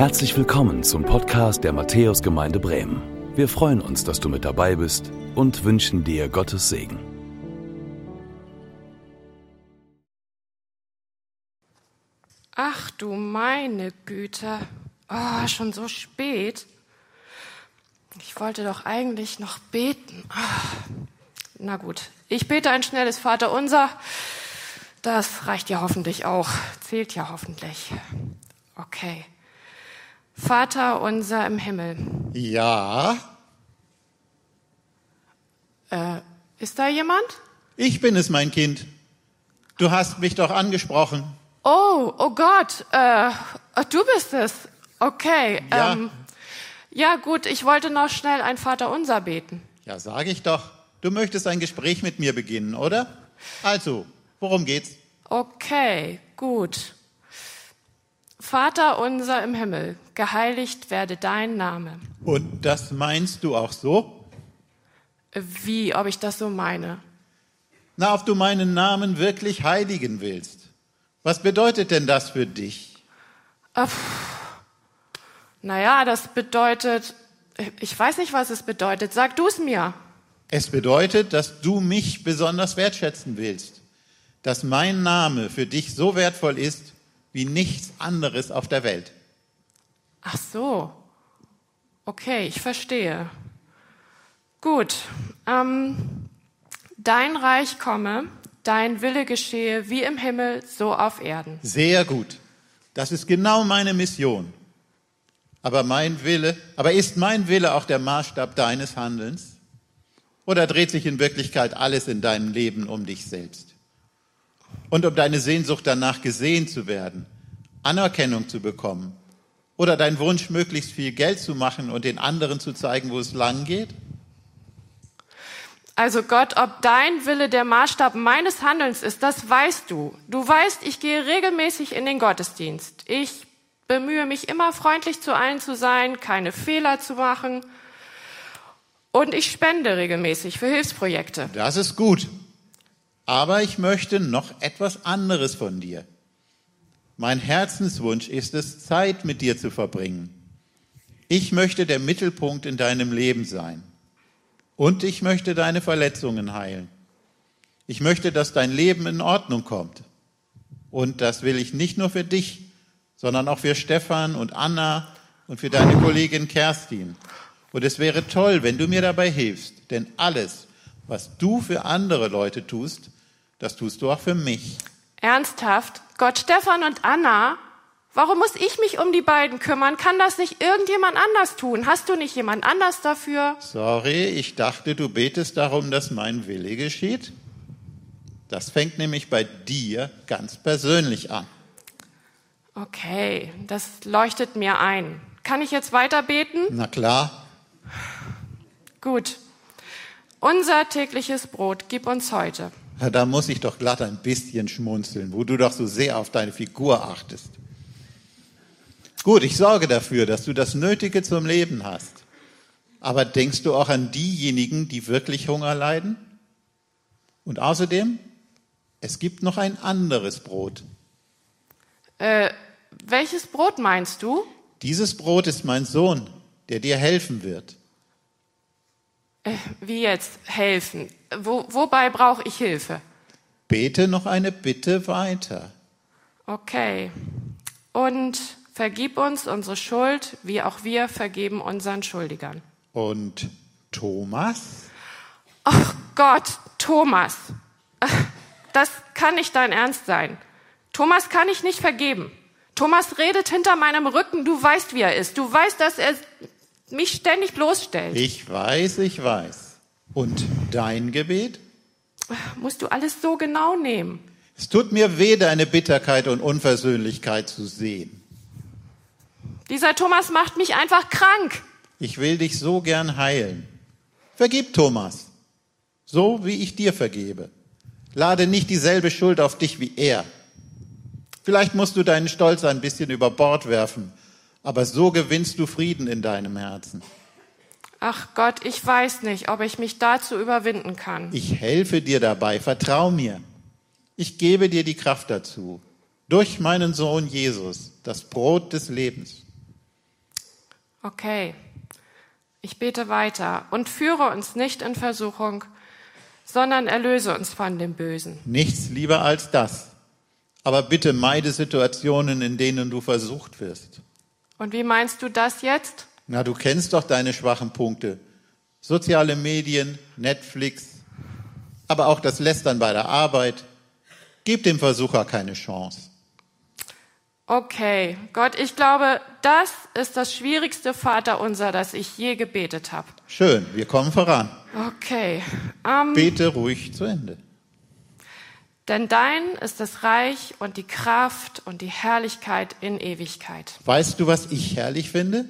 Herzlich willkommen zum Podcast der Matthäusgemeinde Bremen. Wir freuen uns, dass du mit dabei bist und wünschen dir Gottes Segen. Ach du meine Güte. Oh, schon so spät. Ich wollte doch eigentlich noch beten. Ah, na gut, ich bete ein schnelles Vaterunser. Das reicht ja hoffentlich auch, zählt ja hoffentlich. Okay. Vater unser im Himmel. Ja, Äh, ist da jemand? ich bin es, mein Kind. Du hast mich doch angesprochen. Oh, oh Gott, äh, du bist es. Okay. Ja. Ähm, ja gut, ich wollte noch schnell ein Vaterunser beten. Ja, sage ich doch. Du möchtest ein Gespräch mit mir beginnen, oder? Also, worum geht's? Okay, gut. Vater unser im Himmel, geheiligt werde dein Name. Und das meinst du auch so? Wie, ob ich das so meine? Na, ob du meinen Namen wirklich heiligen willst. Was bedeutet denn das für dich? Naja, das bedeutet, ich weiß nicht, was es bedeutet. Sag du es mir. Es bedeutet, dass du mich besonders wertschätzen willst. Dass mein Name für dich so wertvoll ist wie nichts anderes auf der Welt. Ach so. Okay, ich verstehe. Gut. Ähm, dein Reich komme, dein Wille geschehe wie im Himmel, so auf Erden. Sehr gut. Das ist genau meine Mission. Aber mein Wille, aber ist mein Wille auch der Maßstab deines Handelns? Oder dreht sich in Wirklichkeit alles in deinem Leben um dich selbst? Und um deine Sehnsucht danach gesehen zu werden, Anerkennung zu bekommen? Oder dein Wunsch, möglichst viel Geld zu machen und den anderen zu zeigen, wo es lang geht? Also Gott, ob dein Wille der Maßstab meines Handelns ist, das weißt du. Du weißt, ich gehe regelmäßig in den Gottesdienst. Ich bemühe mich immer freundlich zu allen zu sein, keine Fehler zu machen. Und ich spende regelmäßig für Hilfsprojekte. Das ist gut. Aber ich möchte noch etwas anderes von dir. Mein Herzenswunsch ist es, Zeit mit dir zu verbringen. Ich möchte der Mittelpunkt in deinem Leben sein. Und ich möchte deine Verletzungen heilen. Ich möchte, dass dein Leben in Ordnung kommt. Und das will ich nicht nur für dich, sondern auch für Stefan und Anna und für deine Kollegin Kerstin. Und es wäre toll, wenn du mir dabei hilfst, denn alles, was du für andere Leute tust, das tust du auch für mich. Ernsthaft? Gott, Stefan und Anna? Warum muss ich mich um die beiden kümmern? Kann das nicht irgendjemand anders tun? Hast du nicht jemand anders dafür? Sorry, ich dachte, du betest darum, dass mein Wille geschieht. Das fängt nämlich bei dir ganz persönlich an. Okay, das leuchtet mir ein. Kann ich jetzt weiter beten? Na klar, Gut. Unser tägliches Brot gib uns heute. Ja, da muss ich doch glatt ein bisschen schmunzeln, wo du doch so sehr auf deine Figur achtest. Gut, ich sorge dafür, dass du das Nötige zum Leben hast. Aber denkst du auch an diejenigen, die wirklich Hunger leiden? Und außerdem, es gibt noch ein anderes Brot. Äh, welches Brot meinst du? Dieses Brot ist mein Sohn, der dir helfen wird. Äh, wie jetzt helfen? Wo, wobei brauche ich Hilfe? Bete noch eine Bitte weiter. Okay. Und vergib uns unsere Schuld, wie auch wir vergeben unseren Schuldigern. Und Thomas? Ach Gott, Thomas. Das kann nicht dein Ernst sein. Thomas kann ich nicht vergeben. Thomas redet hinter meinem Rücken. Du weißt, wie er ist. Du weißt, dass er mich ständig bloßstellt. Ich weiß, ich weiß. Und dein Gebet? Musst du alles so genau nehmen? Es tut mir weh, deine Bitterkeit und Unversöhnlichkeit zu sehen. Dieser Thomas macht mich einfach krank. Ich will dich so gern heilen. Vergib Thomas, so wie ich dir vergebe. Lade nicht dieselbe Schuld auf dich wie er. Vielleicht musst du deinen Stolz ein bisschen über Bord werfen, aber so gewinnst du Frieden in deinem Herzen. Ach Gott, ich weiß nicht, ob ich mich dazu überwinden kann. Ich helfe dir dabei, vertrau mir. Ich gebe dir die Kraft dazu. Durch meinen Sohn Jesus, das Brot des Lebens. Okay, ich bete weiter und führe uns nicht in Versuchung, sondern erlöse uns von dem Bösen. Nichts lieber als das. Aber bitte meide Situationen, in denen du versucht wirst. Und wie meinst du das jetzt? Na, du kennst doch deine schwachen Punkte. Soziale Medien, Netflix, aber auch das Lästern bei der Arbeit. Gib dem Versucher keine Chance. Okay, Gott, ich glaube, das ist das schwierigste Vaterunser, das ich je gebetet habe. Schön, wir kommen voran. Okay. Ähm, Bete ruhig zu Ende. Denn dein ist das Reich und die Kraft und die Herrlichkeit in Ewigkeit. Weißt du, was ich herrlich finde?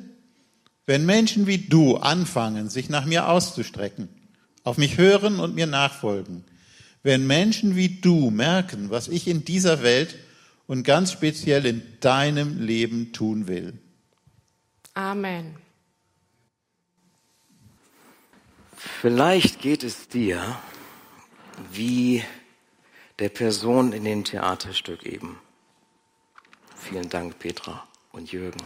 Wenn Menschen wie du anfangen, sich nach mir auszustrecken, auf mich hören und mir nachfolgen, wenn Menschen wie du merken, was ich in dieser Welt und ganz speziell in deinem Leben tun will. Amen. Vielleicht geht es dir wie der Person in dem Theaterstück eben. Vielen Dank, Petra und Jürgen,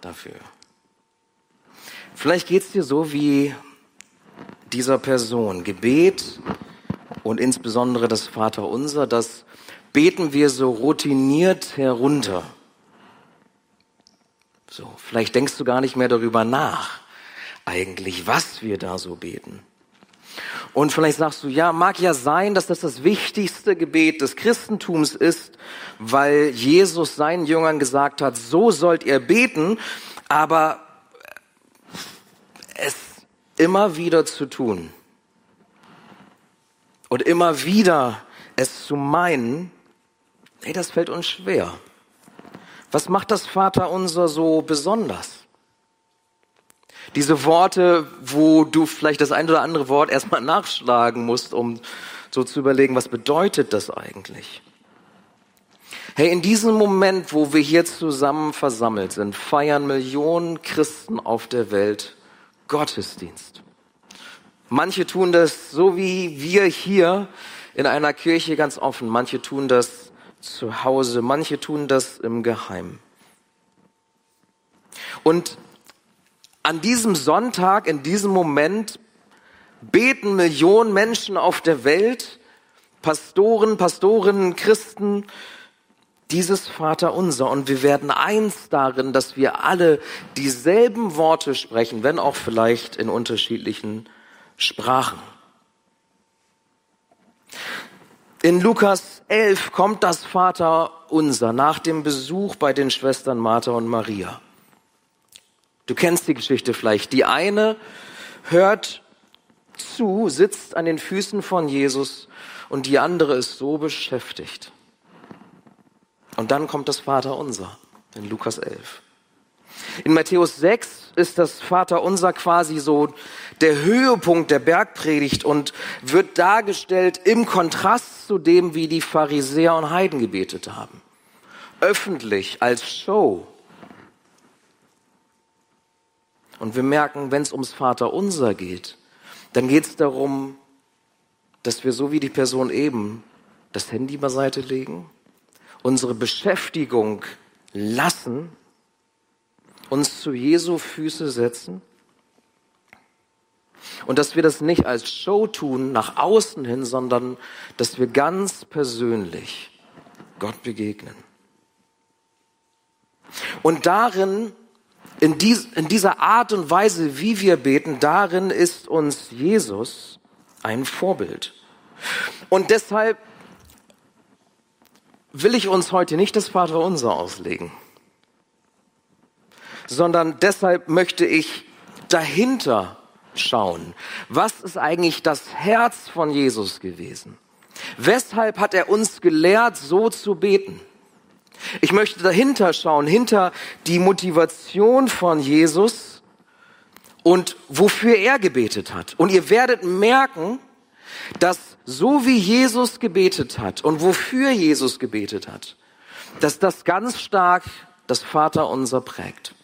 dafür. Vielleicht geht es dir so wie dieser Person. Gebet und insbesondere das Vaterunser, das beten wir so routiniert herunter. So, vielleicht denkst du gar nicht mehr darüber nach, eigentlich, was wir da so beten. Und vielleicht sagst du, ja, mag ja sein, dass das das wichtigste Gebet des Christentums ist, weil Jesus seinen Jüngern gesagt hat, so sollt ihr beten, aber es immer wieder zu tun und immer wieder es zu meinen, Hey, das fällt uns schwer. Was macht das Vaterunser so besonders? Diese Worte, wo du vielleicht das ein oder andere Wort erstmal nachschlagen musst, um so zu überlegen, was bedeutet das eigentlich? Hey, in diesem Moment, wo wir hier zusammen versammelt sind, feiern Millionen Christen auf der Welt Gottesdienst. Manche tun das so wie wir hier in einer Kirche ganz offen. Manche tun das zu Hause. Manche tun das im Geheimen. Und an diesem Sonntag, in diesem Moment, beten Millionen Menschen auf der Welt, Pastoren, Pastorinnen, Christen, dieses Vaterunser. Und wir werden eins darin, dass wir alle dieselben Worte sprechen, wenn auch vielleicht in unterschiedlichen Sprachen. In Lukas 11 kommt das Vater unser nach dem Besuch bei den Schwestern Martha und Maria. Du kennst die Geschichte vielleicht. Die eine hört zu, sitzt an den Füßen von Jesus und die andere ist so beschäftigt. Und dann kommt das Vater unser in Lukas 11. In Matthäus 6 ist das Vaterunser quasi so der Höhepunkt der Bergpredigt und wird dargestellt im Kontrast zu dem, wie die Pharisäer und Heiden gebetet haben. Öffentlich, als Show. Und wir merken, wenn es ums Vaterunser geht, dann geht es darum, dass wir so wie die Person eben das Handy beiseite legen, unsere Beschäftigung lassen uns zu Jesu Füße setzen und dass wir das nicht als Show tun nach außen hin, sondern dass wir ganz persönlich Gott begegnen. Und darin, in, dies, in dieser Art und Weise, wie wir beten, darin ist uns Jesus ein Vorbild. Und deshalb will ich uns heute nicht das Vaterunser auslegen sondern deshalb möchte ich dahinter schauen. Was ist eigentlich das Herz von Jesus gewesen? Weshalb hat er uns gelehrt, so zu beten? Ich möchte dahinter schauen, hinter die Motivation von Jesus und wofür er gebetet hat. Und ihr werdet merken, dass so wie Jesus gebetet hat und wofür Jesus gebetet hat, dass das ganz stark das Vaterunser prägt.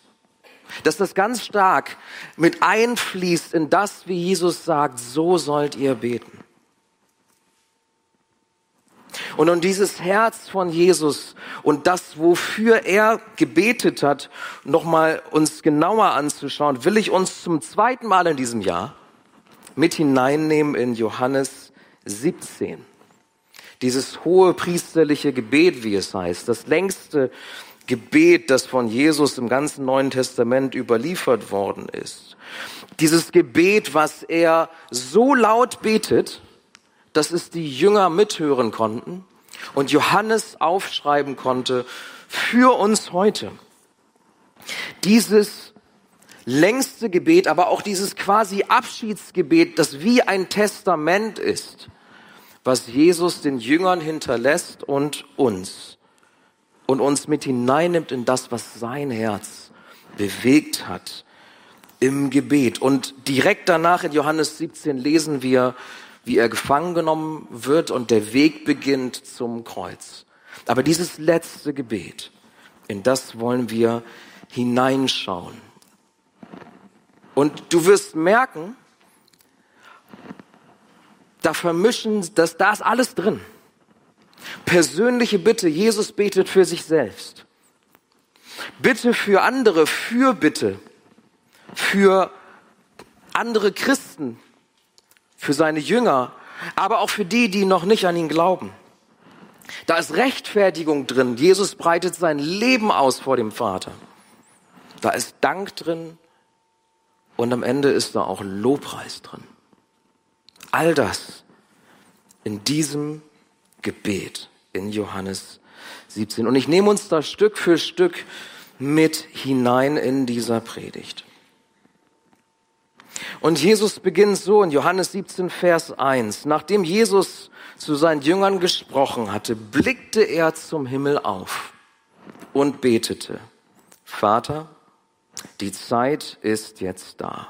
Dass das ganz stark mit einfließt in das, wie Jesus sagt, so sollt ihr beten. Und um dieses Herz von Jesus und das, wofür er gebetet hat, nochmal uns genauer anzuschauen, will ich uns zum zweiten Mal in diesem Jahr mit hineinnehmen in Johannes 17. Dieses hohe priesterliche Gebet, wie es heißt, das längste Gebet, das von Jesus im ganzen Neuen Testament überliefert worden ist. Dieses Gebet, was er so laut betet, dass es die Jünger mithören konnten und Johannes aufschreiben konnte für uns heute. Dieses längste Gebet, aber auch dieses quasi Abschiedsgebet, das wie ein Testament ist, was Jesus den Jüngern hinterlässt und uns und uns mit hineinnimmt in das, was sein Herz bewegt hat im Gebet. Und direkt danach in Johannes 17 lesen wir, wie er gefangen genommen wird und der Weg beginnt zum Kreuz. Aber dieses letzte Gebet, in das wollen wir hineinschauen. Und du wirst merken, da vermischen, dass da ist alles drin. Persönliche Bitte, Jesus betet für sich selbst. Bitte für andere, für Bitte, für andere Christen, für seine Jünger, aber auch für die, die noch nicht an ihn glauben. Da ist Rechtfertigung drin. Jesus breitet sein Leben aus vor dem Vater. Da ist Dank drin und am Ende ist da auch Lobpreis drin. All das in diesem Gebet in Johannes 17. Und ich nehme uns da Stück für Stück mit hinein in dieser Predigt. Und Jesus beginnt so in Johannes 17, Vers 1. Nachdem Jesus zu seinen Jüngern gesprochen hatte, blickte er zum Himmel auf und betete, Vater, die Zeit ist jetzt da.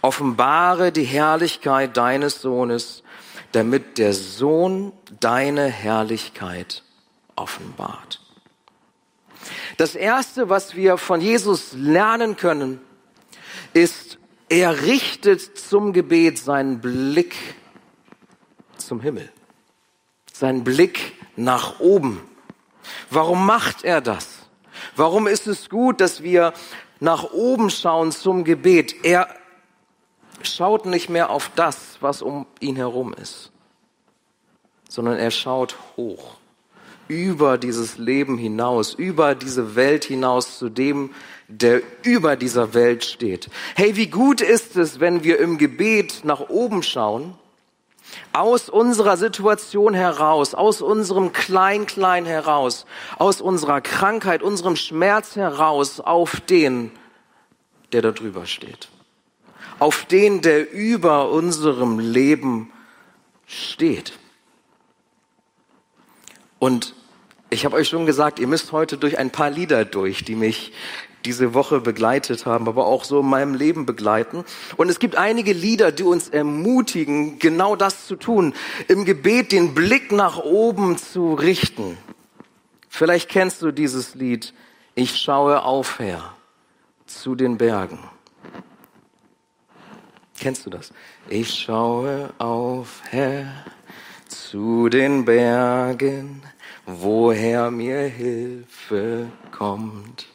Offenbare die Herrlichkeit deines Sohnes, damit der Sohn deine Herrlichkeit offenbart. Das Erste, was wir von Jesus lernen können, ist, er richtet zum Gebet seinen Blick zum Himmel, seinen Blick nach oben. Warum macht er das? Warum ist es gut, dass wir nach oben schauen zum Gebet? Er schaut nicht mehr auf das, was um ihn herum ist, sondern er schaut hoch, über dieses Leben hinaus, über diese Welt hinaus zu dem, der über dieser Welt steht. Hey, wie gut ist es, wenn wir im Gebet nach oben schauen, aus unserer Situation heraus, aus unserem Klein-Klein heraus, aus unserer Krankheit, unserem Schmerz heraus auf den, der da drüber steht. Auf den, der über unserem Leben steht. Und ich habe euch schon gesagt, ihr müsst heute durch ein paar Lieder durch, die mich diese Woche begleitet haben, aber auch so in meinem Leben begleiten. Und es gibt einige Lieder, die uns ermutigen, genau das zu tun, im Gebet den Blick nach oben zu richten. Vielleicht kennst du dieses Lied, Ich schaue auf, Herr, zu den Bergen. Kennst du das? Ich schaue auf, Herr, zu den Bergen, woher mir Hilfe kommt.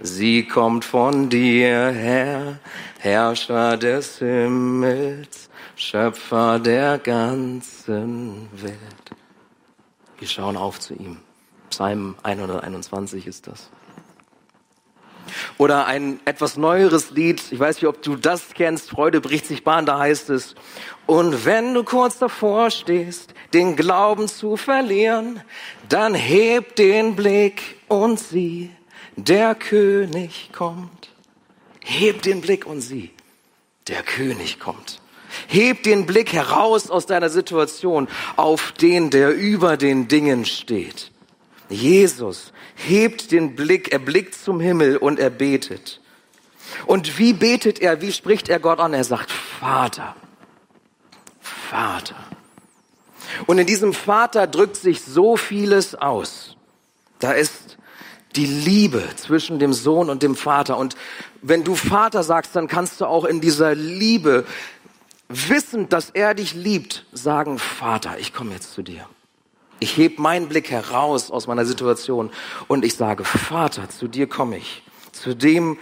Sie kommt von dir her, Herrscher des Himmels, Schöpfer der ganzen Welt. Wir schauen auf zu ihm. Psalm 121 ist das. Oder ein etwas neueres Lied, ich weiß nicht, ob du das kennst, Freude bricht sich Bahn, da heißt es, und wenn du kurz davor stehst, den Glauben zu verlieren, dann heb den Blick und sieh, der König kommt. Heb den Blick und sieh, der König kommt. Heb den Blick heraus aus deiner Situation auf den, der über den Dingen steht. Jesus hebt den Blick, er blickt zum Himmel und er betet. Und wie betet er, wie spricht er Gott an? Er sagt, Vater, Vater. Und in diesem Vater drückt sich so vieles aus. Da ist die Liebe zwischen dem Sohn und dem Vater. Und wenn du Vater sagst, dann kannst du auch in dieser Liebe, wissend, dass er dich liebt, sagen, Vater, ich komme jetzt zu dir. Ich heb meinen Blick heraus aus meiner Situation und ich sage, Vater, zu dir komme ich. Zu dem,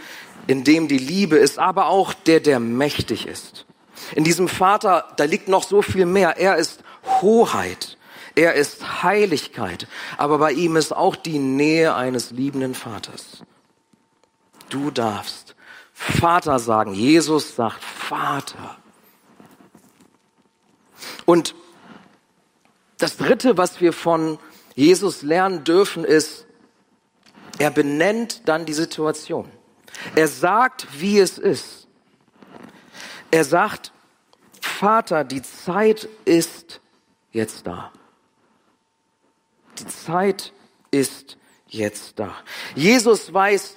in dem die Liebe ist, aber auch der, der mächtig ist. In diesem Vater, da liegt noch so viel mehr. Er ist Hoheit. Er ist Heiligkeit. Aber bei ihm ist auch die Nähe eines liebenden Vaters. Du darfst Vater sagen. Jesus sagt Vater. Und das Dritte, was wir von Jesus lernen dürfen, ist, er benennt dann die Situation. Er sagt, wie es ist. Er sagt, Vater, die Zeit ist jetzt da. Die Zeit ist jetzt da. Jesus weiß,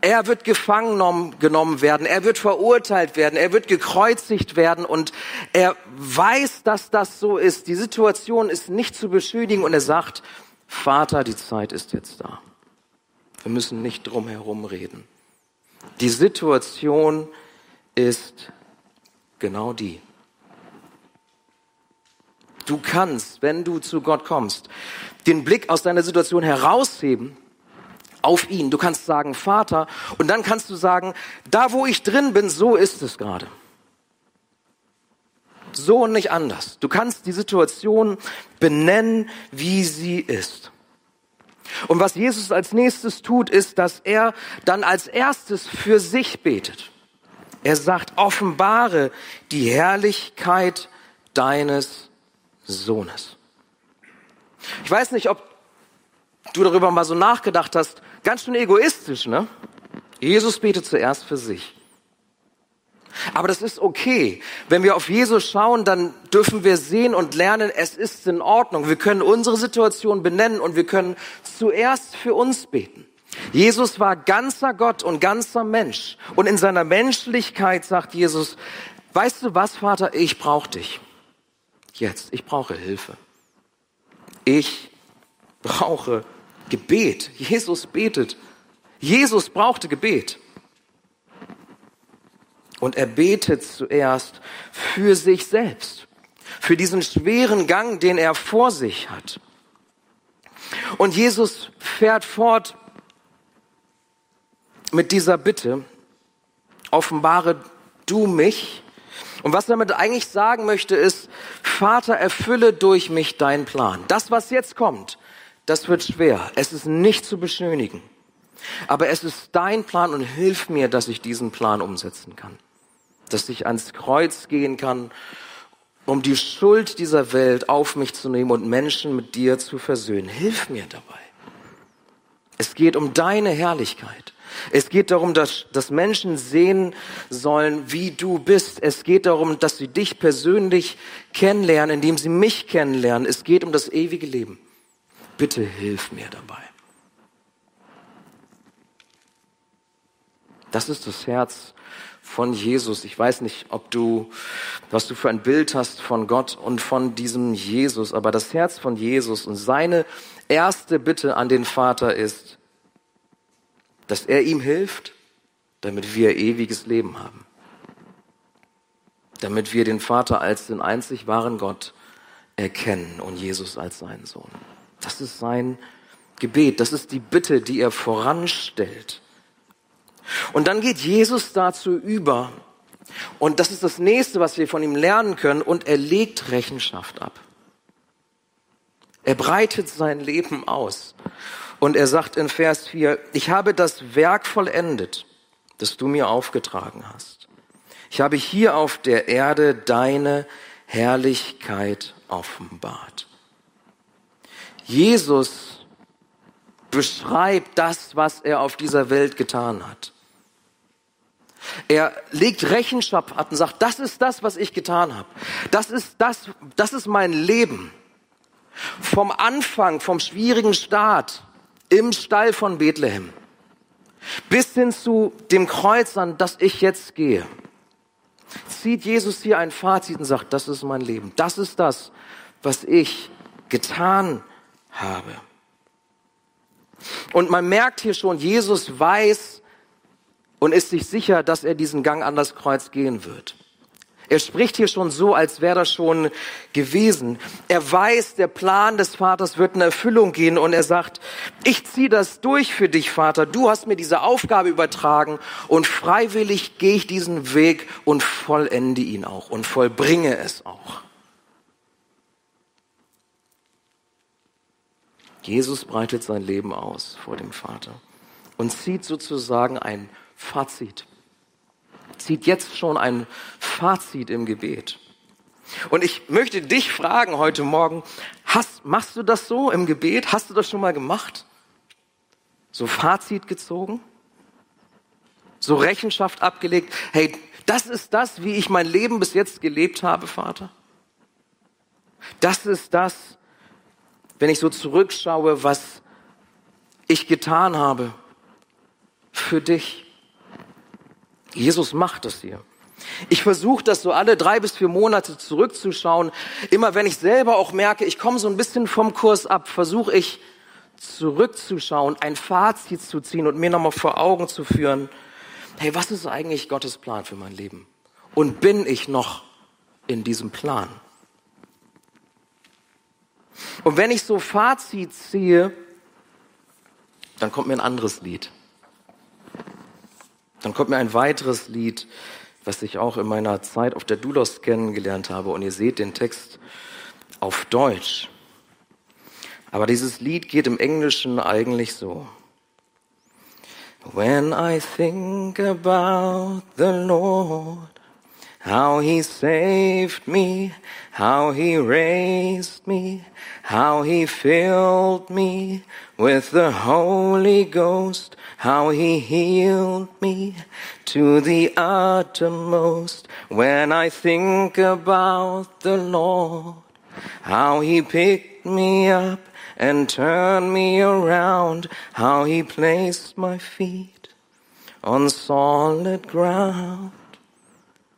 er wird gefangen genommen werden, er wird verurteilt werden, er wird gekreuzigt werden und er weiß, dass das so ist. Die Situation ist nicht zu beschönigen und er sagt, Vater, die Zeit ist jetzt da. Wir müssen nicht drum herum reden. Die Situation ist genau die. Du kannst, wenn du zu Gott kommst, den Blick aus deiner Situation herausheben auf ihn. Du kannst sagen, Vater, und dann kannst du sagen, da wo ich drin bin, so ist es gerade. So und nicht anders. Du kannst die Situation benennen, wie sie ist. Und was Jesus als nächstes tut, ist, dass er dann als erstes für sich betet. Er sagt, offenbare die Herrlichkeit deines Sohnes. Ich weiß nicht, ob du darüber mal so nachgedacht hast, Ganz schön egoistisch, ne? Jesus betet zuerst für sich. Aber das ist okay. Wenn wir auf Jesus schauen, dann dürfen wir sehen und lernen, es ist in Ordnung. Wir können unsere Situation benennen und wir können zuerst für uns beten. Jesus war ganzer Gott und ganzer Mensch. Und in seiner Menschlichkeit sagt Jesus, weißt du was, Vater, ich brauche dich. Jetzt, ich brauche Hilfe. Ich brauche Gebet. Jesus betet. Jesus brauchte Gebet. Und er betet zuerst für sich selbst, für diesen schweren Gang, den er vor sich hat. Und Jesus fährt fort mit dieser Bitte, offenbare du mich. Und was er damit eigentlich sagen möchte, ist, Vater, erfülle durch mich deinen Plan. Das, was jetzt kommt, das wird schwer. Es ist nicht zu beschönigen. Aber es ist dein Plan und hilf mir, dass ich diesen Plan umsetzen kann. Dass ich ans Kreuz gehen kann, um die Schuld dieser Welt auf mich zu nehmen und Menschen mit dir zu versöhnen. Hilf mir dabei. Es geht um deine Herrlichkeit. Es geht darum, dass, dass Menschen sehen sollen, wie du bist. Es geht darum, dass sie dich persönlich kennenlernen, indem sie mich kennenlernen. Es geht um das ewige Leben. Bitte hilf mir dabei. Das ist das Herz von Jesus. Ich weiß nicht, ob du, was du für ein Bild hast von Gott und von diesem Jesus, aber das Herz von Jesus und seine erste Bitte an den Vater ist, dass er ihm hilft, damit wir ewiges Leben haben. Damit wir den Vater als den einzig wahren Gott erkennen und Jesus als seinen Sohn. Das ist sein Gebet, das ist die Bitte, die er voranstellt. Und dann geht Jesus dazu über, und das ist das nächste, was wir von ihm lernen können, und er legt Rechenschaft ab. Er breitet sein Leben aus. Und er sagt in Vers 4, ich habe das Werk vollendet, das du mir aufgetragen hast. Ich habe hier auf der Erde deine Herrlichkeit offenbart. Jesus beschreibt das, was er auf dieser Welt getan hat. Er legt Rechenschaft ab und sagt, das ist das, was ich getan habe. Das ist das, das ist mein Leben. Vom Anfang, vom schwierigen Start im Stall von Bethlehem bis hin zu dem Kreuz, an das ich jetzt gehe, zieht Jesus hier ein Fazit und sagt, das ist mein Leben. Das ist das, was ich getan habe. Und man merkt hier schon, Jesus weiß und ist sich sicher, dass er diesen Gang an das Kreuz gehen wird. Er spricht hier schon so, als wäre das schon gewesen. Er weiß, der Plan des Vaters wird in Erfüllung gehen und er sagt, ich ziehe das durch für dich, Vater. Du hast mir diese Aufgabe übertragen und freiwillig gehe ich diesen Weg und vollende ihn auch und vollbringe es auch. Jesus breitet sein Leben aus vor dem Vater und zieht sozusagen ein Fazit zieht jetzt schon ein Fazit im Gebet. Und ich möchte dich fragen heute Morgen, hast, machst du das so im Gebet? Hast du das schon mal gemacht? So Fazit gezogen? So Rechenschaft abgelegt? Hey, das ist das, wie ich mein Leben bis jetzt gelebt habe, Vater? Das ist das, wenn ich so zurückschaue, was ich getan habe für dich. Jesus macht das hier. Ich versuche das so alle drei bis vier Monate zurückzuschauen. Immer wenn ich selber auch merke, ich komme so ein bisschen vom Kurs ab, versuche ich zurückzuschauen, ein Fazit zu ziehen und mir nochmal vor Augen zu führen, hey, was ist eigentlich Gottes Plan für mein Leben? Und bin ich noch in diesem Plan? Und wenn ich so Fazit ziehe, dann kommt mir ein anderes Lied. Dann kommt mir ein weiteres Lied, was ich auch in meiner Zeit auf der Dulos kennengelernt habe. Und ihr seht den Text auf Deutsch. Aber dieses Lied geht im Englischen eigentlich so. When I think about the Lord, how he saved me, how he raised me, how he filled me with the Holy Ghost, how he healed me to the uttermost. When I think about the Lord, how he picked me up and turned me around, how he placed my feet on solid ground.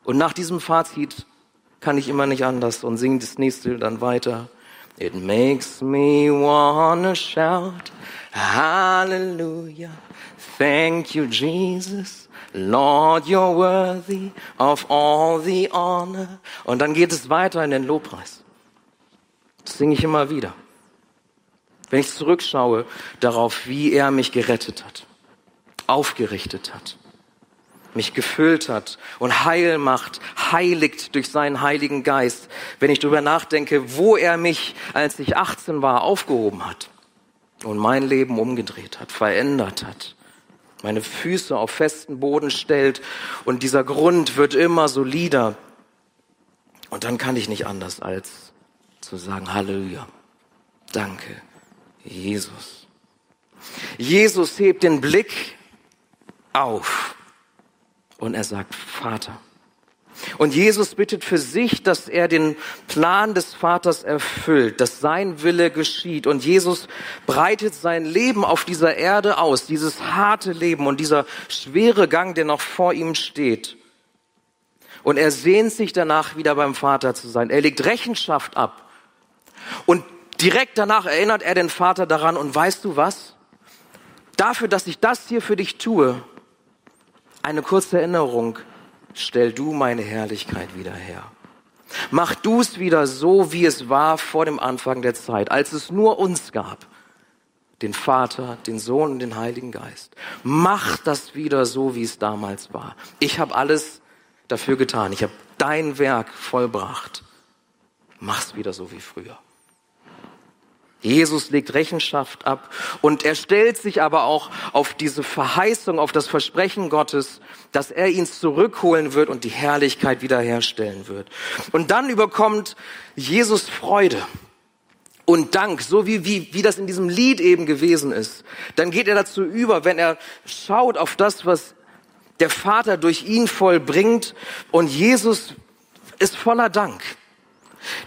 Und nach diesem Fazit kann ich immer nicht anders und singe das nächste dann weiter. It makes me wanna shout, Hallelujah, thank you, Jesus. Lord, you're worthy of all the honor. Und dann geht es weiter in den Lobpreis. Das singe ich immer wieder. Wenn ich zurückschaue darauf, wie er mich gerettet hat, aufgerichtet hat, mich gefüllt hat und heil macht, heiligt durch seinen Heiligen Geist, wenn ich darüber nachdenke, wo er mich, als ich 18 war, aufgehoben hat und mein Leben umgedreht hat, verändert hat, meine Füße auf festen Boden stellt und dieser Grund wird immer solider. Und dann kann ich nicht anders als zu sagen, Halleluja, danke, Jesus. Jesus hebt den Blick auf und er sagt, Vater. Und Jesus bittet für sich, dass er den Plan des Vaters erfüllt, dass sein Wille geschieht. Und Jesus breitet sein Leben auf dieser Erde aus, dieses harte Leben und dieser schwere Gang, der noch vor ihm steht. Und er sehnt sich danach, wieder beim Vater zu sein. Er legt Rechenschaft ab. Und direkt danach erinnert er den Vater daran. Und weißt du was? Dafür, dass ich das hier für dich tue, eine kurze Erinnerung. Stell du meine Herrlichkeit wieder her. Mach du es wieder so, wie es war vor dem Anfang der Zeit, als es nur uns gab. Den Vater, den Sohn und den Heiligen Geist. Mach das wieder so, wie es damals war. Ich habe alles dafür getan. Ich habe dein Werk vollbracht. Mach's wieder so wie früher. Jesus legt Rechenschaft ab und er stellt sich aber auch auf diese Verheißung, auf das Versprechen Gottes, dass er ihn zurückholen wird und die Herrlichkeit wiederherstellen wird. Und dann überkommt Jesus Freude und Dank, so wie, wie, wie das in diesem Lied eben gewesen ist. Dann geht er dazu über, wenn er schaut auf das, was der Vater durch ihn vollbringt und Jesus ist voller Dank.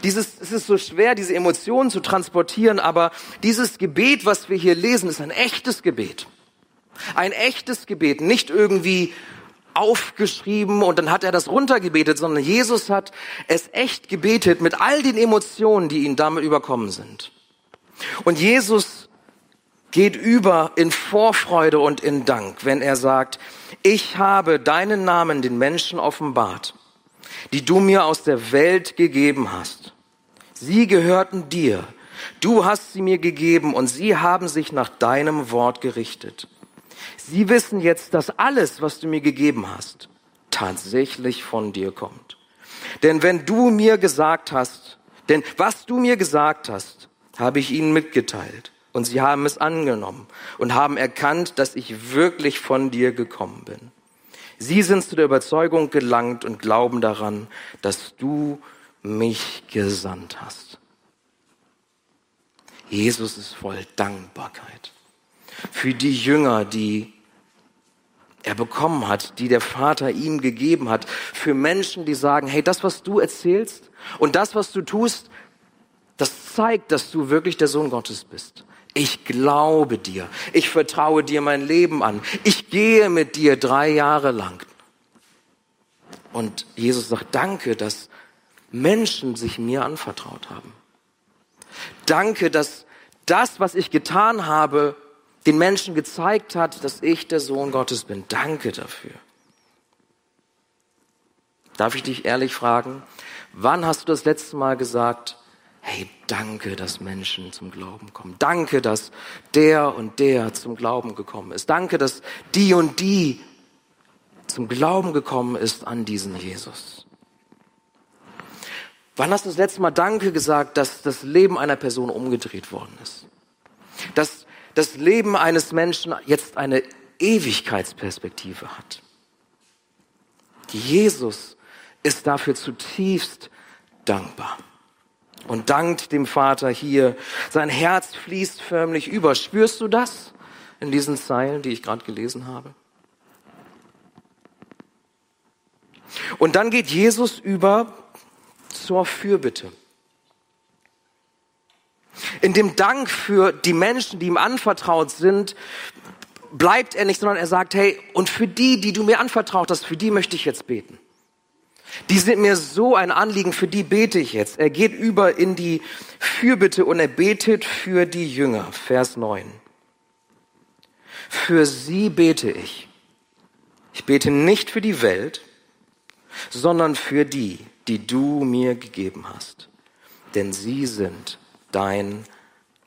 Dieses, es ist so schwer, diese Emotionen zu transportieren, aber dieses Gebet, was wir hier lesen, ist ein echtes Gebet. Ein echtes Gebet, nicht irgendwie aufgeschrieben und dann hat er das runtergebetet, sondern Jesus hat es echt gebetet mit all den Emotionen, die ihn damit überkommen sind. Und Jesus geht über in Vorfreude und in Dank, wenn er sagt, ich habe deinen Namen den Menschen offenbart die du mir aus der Welt gegeben hast. Sie gehörten dir. Du hast sie mir gegeben und sie haben sich nach deinem Wort gerichtet. Sie wissen jetzt, dass alles, was du mir gegeben hast, tatsächlich von dir kommt. Denn wenn du mir gesagt hast, denn was du mir gesagt hast, habe ich ihnen mitgeteilt. Und sie haben es angenommen und haben erkannt, dass ich wirklich von dir gekommen bin. Sie sind zu der Überzeugung gelangt und glauben daran, dass du mich gesandt hast. Jesus ist voll Dankbarkeit für die Jünger, die er bekommen hat, die der Vater ihm gegeben hat, für Menschen, die sagen, hey, das, was du erzählst und das, was du tust, das zeigt, dass du wirklich der Sohn Gottes bist. Ich glaube dir. Ich vertraue dir mein Leben an. Ich gehe mit dir drei Jahre lang. Und Jesus sagt, danke, dass Menschen sich mir anvertraut haben. Danke, dass das, was ich getan habe, den Menschen gezeigt hat, dass ich der Sohn Gottes bin. Danke dafür. Darf ich dich ehrlich fragen, wann hast du das letzte Mal gesagt, hey, danke, dass Menschen zum Glauben kommen. Danke, dass der und der zum Glauben gekommen ist. Danke, dass die und die zum Glauben gekommen ist an diesen Jesus. Wann hast du das letzte Mal Danke gesagt, dass das Leben einer Person umgedreht worden ist? Dass das Leben eines Menschen jetzt eine Ewigkeitsperspektive hat. Jesus ist dafür zutiefst dankbar und dankt dem Vater hier. Sein Herz fließt förmlich über. Spürst du das in diesen Zeilen, die ich gerade gelesen habe? Und dann geht Jesus über zur Fürbitte. In dem Dank für die Menschen, die ihm anvertraut sind, bleibt er nicht, sondern er sagt, hey, und für die, die du mir anvertraut hast, für die möchte ich jetzt beten. Die sind mir so ein Anliegen, für die bete ich jetzt. Er geht über in die Fürbitte und er betet für die Jünger. Vers 9. Für sie bete ich. Ich bete nicht für die Welt, sondern für die, die du mir gegeben hast. Denn sie sind dein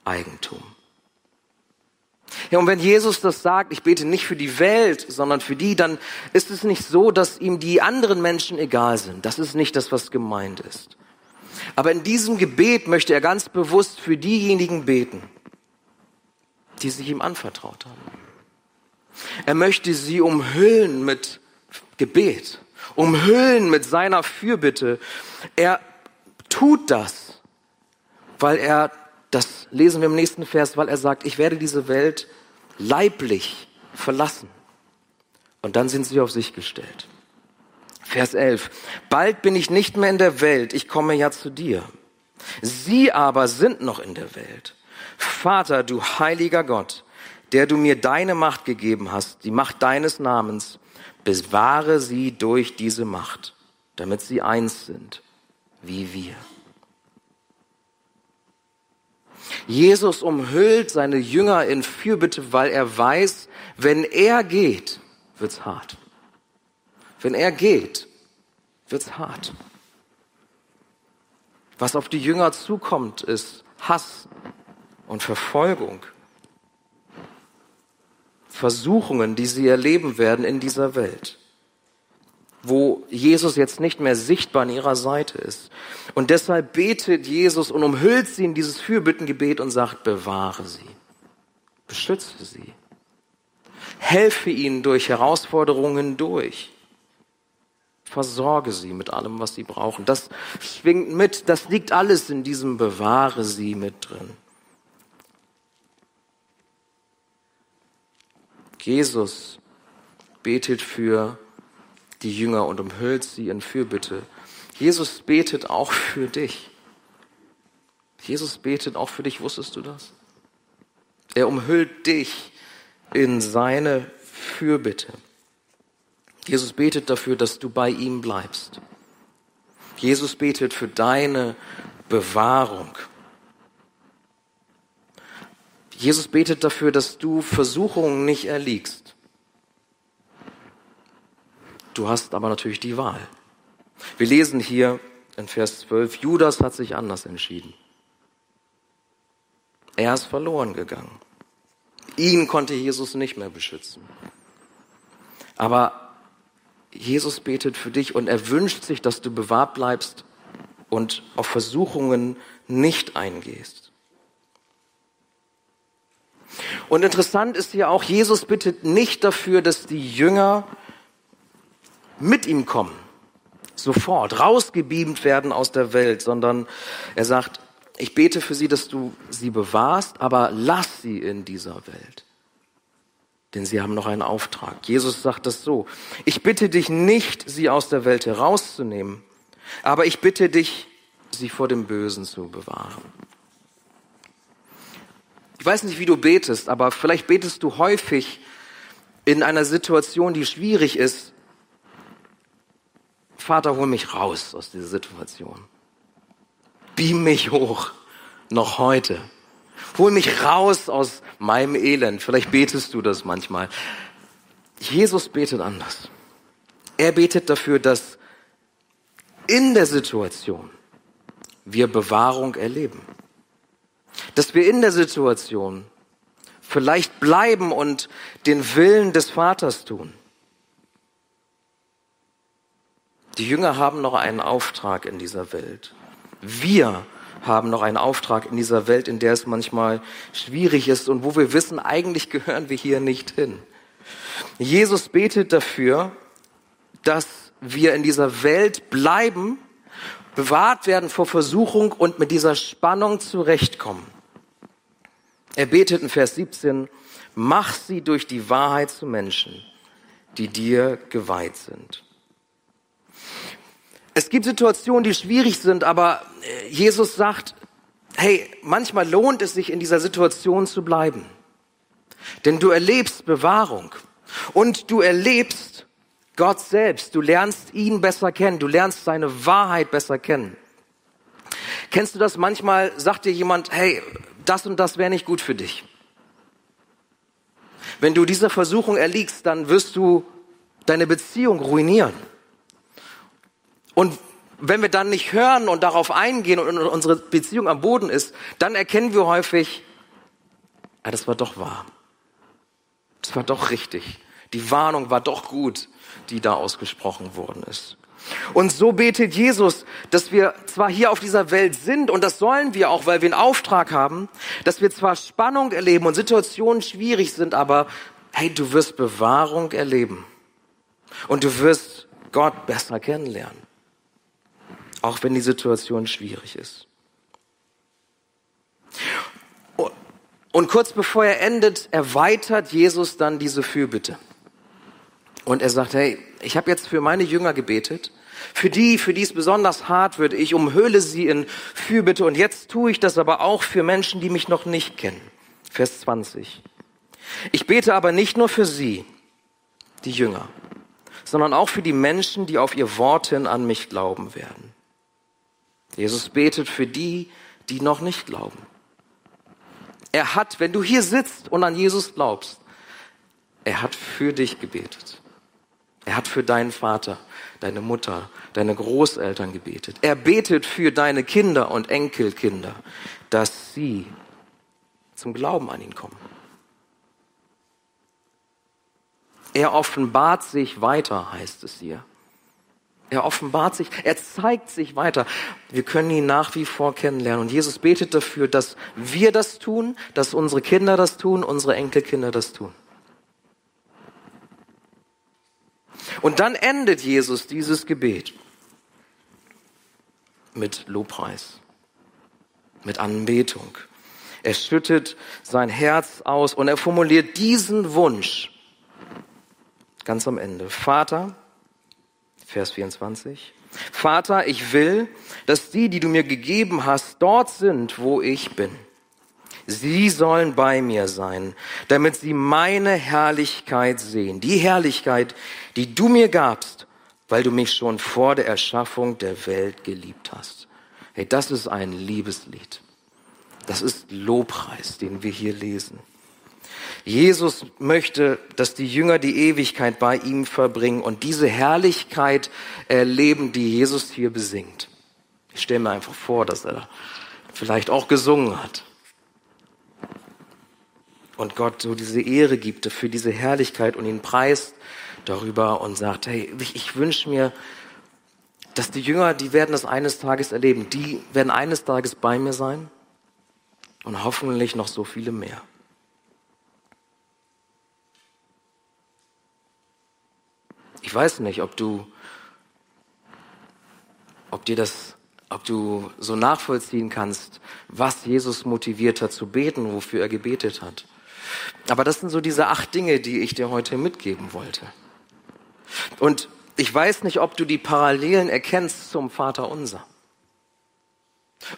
Eigentum. Ja, und wenn Jesus das sagt, ich bete nicht für die Welt, sondern für die, dann ist es nicht so, dass ihm die anderen Menschen egal sind. Das ist nicht das, was gemeint ist. Aber in diesem Gebet möchte er ganz bewusst für diejenigen beten, die sich ihm anvertraut haben. Er möchte sie umhüllen mit Gebet, umhüllen mit seiner Fürbitte. Er tut das, weil er, das lesen wir im nächsten Vers, weil er sagt, ich werde diese Welt leiblich verlassen. Und dann sind sie auf sich gestellt. Vers 11. Bald bin ich nicht mehr in der Welt, ich komme ja zu dir. Sie aber sind noch in der Welt. Vater, du heiliger Gott, der du mir deine Macht gegeben hast, die Macht deines Namens, bewahre sie durch diese Macht, damit sie eins sind, wie wir. Jesus umhüllt seine Jünger in Fürbitte, weil er weiß, wenn er geht, wird's hart. Wenn er geht, wird's hart. Was auf die Jünger zukommt, ist Hass und Verfolgung. Versuchungen, die sie erleben werden in dieser Welt wo Jesus jetzt nicht mehr sichtbar an ihrer Seite ist. Und deshalb betet Jesus und umhüllt sie in dieses Fürbittengebet und sagt, bewahre sie, beschütze sie, helfe ihnen durch Herausforderungen durch, versorge sie mit allem, was sie brauchen. Das schwingt mit, das liegt alles in diesem bewahre sie mit drin. Jesus betet für die Jünger und umhüllt sie in Fürbitte. Jesus betet auch für dich. Jesus betet auch für dich, wusstest du das? Er umhüllt dich in seine Fürbitte. Jesus betet dafür, dass du bei ihm bleibst. Jesus betet für deine Bewahrung. Jesus betet dafür, dass du Versuchungen nicht erliegst. Du hast aber natürlich die Wahl. Wir lesen hier in Vers 12, Judas hat sich anders entschieden. Er ist verloren gegangen. Ihn konnte Jesus nicht mehr beschützen. Aber Jesus betet für dich und er wünscht sich, dass du bewahrt bleibst und auf Versuchungen nicht eingehst. Und interessant ist hier auch, Jesus bittet nicht dafür, dass die Jünger mit ihm kommen, sofort rausgebeamt werden aus der Welt, sondern er sagt, ich bete für sie, dass du sie bewahrst, aber lass sie in dieser Welt. Denn sie haben noch einen Auftrag. Jesus sagt das so. Ich bitte dich nicht, sie aus der Welt herauszunehmen, aber ich bitte dich, sie vor dem Bösen zu bewahren. Ich weiß nicht, wie du betest, aber vielleicht betest du häufig in einer Situation, die schwierig ist. Vater, hol mich raus aus dieser Situation. Beam mich hoch, noch heute. Hol mich raus aus meinem Elend. Vielleicht betest du das manchmal. Jesus betet anders. Er betet dafür, dass in der Situation wir Bewahrung erleben dass wir in der Situation vielleicht bleiben und den Willen des Vaters tun. Die Jünger haben noch einen Auftrag in dieser Welt. Wir haben noch einen Auftrag in dieser Welt, in der es manchmal schwierig ist und wo wir wissen, eigentlich gehören wir hier nicht hin. Jesus betet dafür, dass wir in dieser Welt bleiben bewahrt werden vor Versuchung und mit dieser Spannung zurechtkommen. Er betet in Vers 17, mach sie durch die Wahrheit zu Menschen, die dir geweiht sind. Es gibt Situationen, die schwierig sind, aber äh, Jesus sagt, hey, manchmal lohnt es sich in dieser Situation zu bleiben. Denn du erlebst Bewahrung und du erlebst Gott selbst. Du lernst ihn besser kennen. Du lernst seine Wahrheit besser kennen. Kennst du das manchmal? Sagt dir jemand, hey, das und das wäre nicht gut für dich. Wenn du dieser Versuchung erliegst, dann wirst du deine Beziehung ruinieren. Und wenn wir dann nicht hören und darauf eingehen und unsere Beziehung am Boden ist, dann erkennen wir häufig, ah, das war doch wahr. Das war doch richtig. Die Warnung war doch gut die da ausgesprochen worden ist. Und so betet Jesus, dass wir zwar hier auf dieser Welt sind, und das sollen wir auch, weil wir einen Auftrag haben, dass wir zwar Spannung erleben und Situationen schwierig sind, aber hey, du wirst Bewahrung erleben. Und du wirst Gott besser kennenlernen. Auch wenn die Situation schwierig ist. Und kurz bevor er endet, erweitert Jesus dann diese Fürbitte. Und er sagt, hey, ich habe jetzt für meine Jünger gebetet. Für die, für die es besonders hart wird, ich umhöhle sie in Fürbitte. Und jetzt tue ich das aber auch für Menschen, die mich noch nicht kennen. Vers 20. Ich bete aber nicht nur für sie, die Jünger, sondern auch für die Menschen, die auf ihr Wort hin an mich glauben werden. Jesus betet für die, die noch nicht glauben. Er hat, wenn du hier sitzt und an Jesus glaubst, er hat für dich gebetet. Er hat für deinen Vater, deine Mutter, deine Großeltern gebetet. Er betet für deine Kinder und Enkelkinder, dass sie zum Glauben an ihn kommen. Er offenbart sich weiter, heißt es hier. Er offenbart sich, er zeigt sich weiter. Wir können ihn nach wie vor kennenlernen. Und Jesus betet dafür, dass wir das tun, dass unsere Kinder das tun, unsere Enkelkinder das tun. Und dann endet Jesus dieses Gebet mit Lobpreis, mit Anbetung. Er schüttet sein Herz aus und er formuliert diesen Wunsch ganz am Ende. Vater, Vers 24, Vater, ich will, dass die, die du mir gegeben hast, dort sind, wo ich bin Sie sollen bei mir sein, damit sie meine Herrlichkeit sehen. Die Herrlichkeit, die du mir gabst, weil du mich schon vor der Erschaffung der Welt geliebt hast. Hey, das ist ein Liebeslied. Das ist Lobpreis, den wir hier lesen. Jesus möchte, dass die Jünger die Ewigkeit bei ihm verbringen und diese Herrlichkeit erleben, die Jesus hier besingt. Ich stelle mir einfach vor, dass er vielleicht auch gesungen hat. Und Gott so diese Ehre gibt für diese Herrlichkeit und ihn preist darüber und sagt, hey, ich, wünsche mir, dass die Jünger, die werden das eines Tages erleben, die werden eines Tages bei mir sein und hoffentlich noch so viele mehr. Ich weiß nicht, ob du, ob dir das, ob du so nachvollziehen kannst, was Jesus motiviert hat zu beten, wofür er gebetet hat. Aber das sind so diese acht Dinge, die ich dir heute mitgeben wollte. Und ich weiß nicht, ob du die Parallelen erkennst zum Vater unser.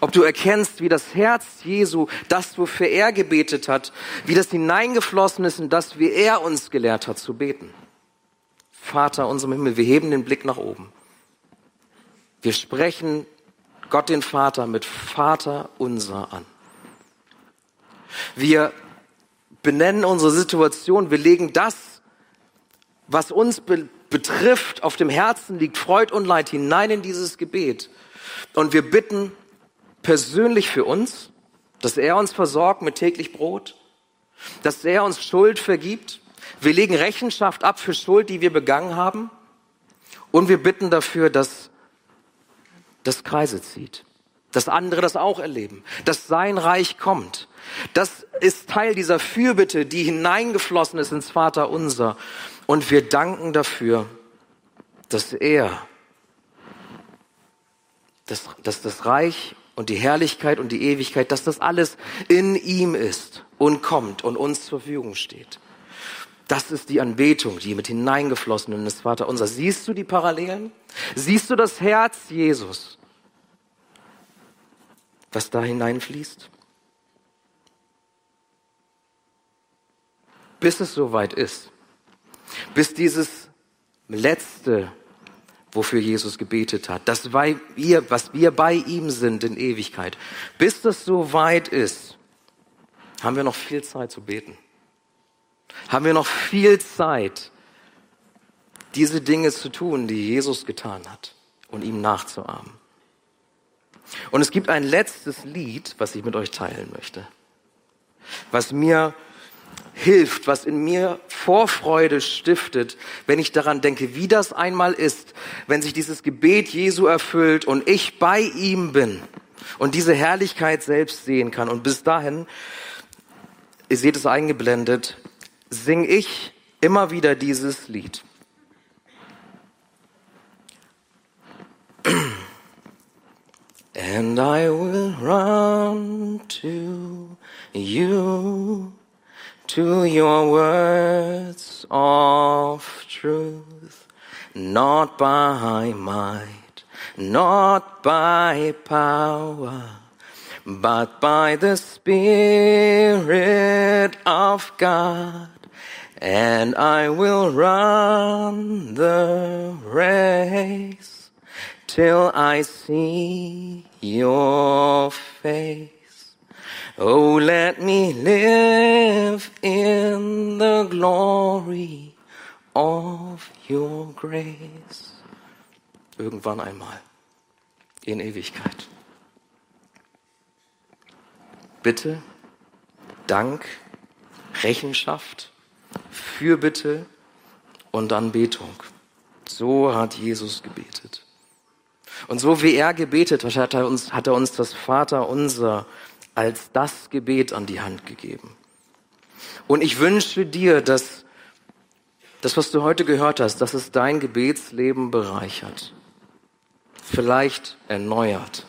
Ob du erkennst, wie das Herz Jesu, das, wofür er gebetet hat, wie das hineingeflossen ist in das, wie er uns gelehrt hat zu beten. Vater unserem Himmel, wir heben den Blick nach oben. Wir sprechen Gott den Vater mit Vater unser an. Wir benennen unsere Situation, wir legen das, was uns be betrifft, auf dem Herzen liegt, Freud und Leid hinein in dieses Gebet. Und wir bitten persönlich für uns, dass er uns versorgt mit täglich Brot, dass er uns Schuld vergibt, wir legen Rechenschaft ab für Schuld, die wir begangen haben. Und wir bitten dafür, dass das Kreise zieht. Dass andere das auch erleben. Dass sein Reich kommt. Das ist Teil dieser Fürbitte, die hineingeflossen ist ins Vater unser. Und wir danken dafür, dass er, dass, dass das Reich und die Herrlichkeit und die Ewigkeit, dass das alles in ihm ist und kommt und uns zur Verfügung steht. Das ist die Anbetung, die mit hineingeflossen in das Vater unser. Siehst du die Parallelen? Siehst du das Herz Jesus, was da hineinfließt? Bis es soweit ist, bis dieses letzte, wofür Jesus gebetet hat, das was wir bei ihm sind in Ewigkeit, bis das soweit ist, haben wir noch viel Zeit zu beten haben wir noch viel Zeit, diese Dinge zu tun, die Jesus getan hat und ihm nachzuahmen. Und es gibt ein letztes Lied, was ich mit euch teilen möchte, was mir hilft, was in mir Vorfreude stiftet, wenn ich daran denke, wie das einmal ist, wenn sich dieses Gebet Jesu erfüllt und ich bei ihm bin und diese Herrlichkeit selbst sehen kann. Und bis dahin, ihr seht es eingeblendet, singe ich immer wieder dieses Lied. And I will run to you, to your words of truth, not by might, not by power, but by the Spirit of God. And I will run the race till I see your face. Oh, let me live in the glory of your grace. Irgendwann einmal in Ewigkeit. Bitte, Dank, Rechenschaft Fürbitte und Anbetung. So hat Jesus gebetet. Und so wie er gebetet hat, hat er uns, hat er uns das Vater unser als das Gebet an die Hand gegeben. Und ich wünsche dir, dass das, was du heute gehört hast, dass es dein Gebetsleben bereichert, vielleicht erneuert.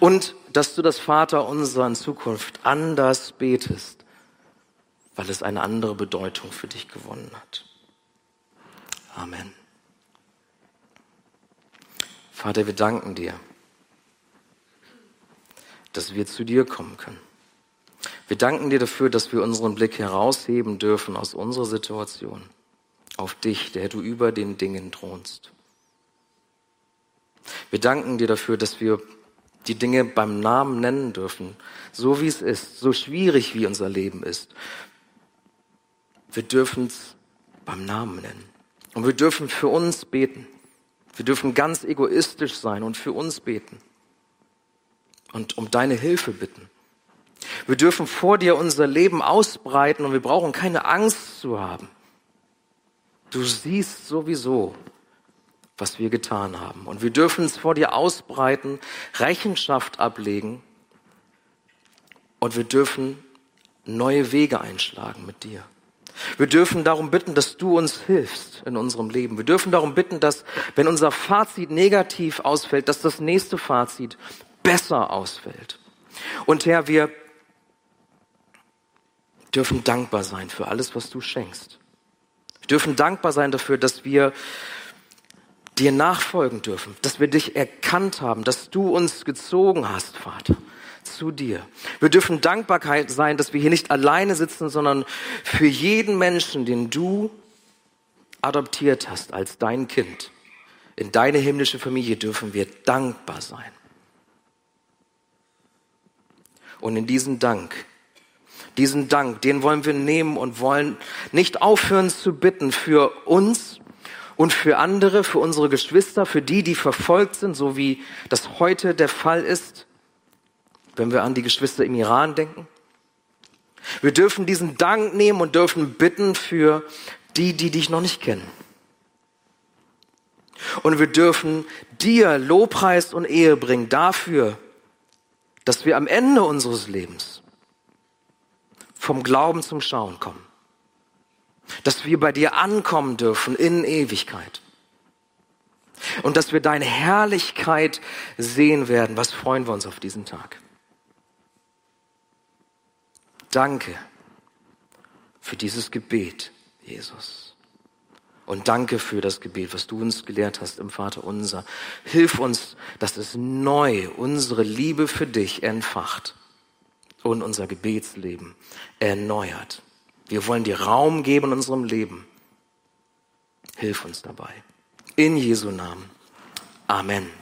Und dass du das Vater unser in Zukunft anders betest weil es eine andere Bedeutung für dich gewonnen hat. Amen. Vater, wir danken dir, dass wir zu dir kommen können. Wir danken dir dafür, dass wir unseren Blick herausheben dürfen aus unserer Situation auf dich, der du über den Dingen thronst. Wir danken dir dafür, dass wir die Dinge beim Namen nennen dürfen, so wie es ist, so schwierig wie unser Leben ist, Wir dürfen es beim Namen nennen. Und wir dürfen für uns beten. Wir dürfen ganz egoistisch sein und für uns beten. Und um deine Hilfe bitten. Wir dürfen vor dir unser Leben ausbreiten und wir brauchen keine Angst zu haben. Du siehst sowieso, was wir getan haben. Und wir dürfen es vor dir ausbreiten, Rechenschaft ablegen und wir dürfen neue Wege einschlagen mit dir. Wir dürfen darum bitten, dass du uns hilfst in unserem Leben. Wir dürfen darum bitten, dass wenn unser Fazit negativ ausfällt, dass das nächste Fazit besser ausfällt. Und Herr, wir dürfen dankbar sein für alles, was du schenkst. Wir dürfen dankbar sein dafür, dass wir dir nachfolgen dürfen, dass wir dich erkannt haben, dass du uns gezogen hast, Vater, zu dir. Wir dürfen Dankbarkeit sein, dass wir hier nicht alleine sitzen, sondern für jeden Menschen, den du adoptiert hast als dein Kind, in deine himmlische Familie dürfen wir dankbar sein. Und in diesen Dank diesen Dank, den wollen wir nehmen und wollen nicht aufhören zu bitten für uns und für andere, für unsere Geschwister, für die, die verfolgt sind, so wie das heute der Fall ist, wenn wir an die Geschwister im Iran denken. Wir dürfen diesen Dank nehmen und dürfen bitten für die, die dich noch nicht kennen. Und wir dürfen dir Lobpreis und Ehe bringen dafür, dass wir am Ende unseres Lebens vom Glauben zum Schauen kommen. Dass wir bei dir ankommen dürfen in Ewigkeit. Und dass wir deine Herrlichkeit sehen werden. Was freuen wir uns auf diesen Tag? Danke für dieses Gebet, Jesus. Und danke für das Gebet, was du uns gelehrt hast im Vater unser. Hilf uns, dass es neu unsere Liebe für dich entfacht und unser Gebetsleben erneuert. Wir wollen dir Raum geben in unserem Leben. Hilf uns dabei. In Jesu Namen. Amen.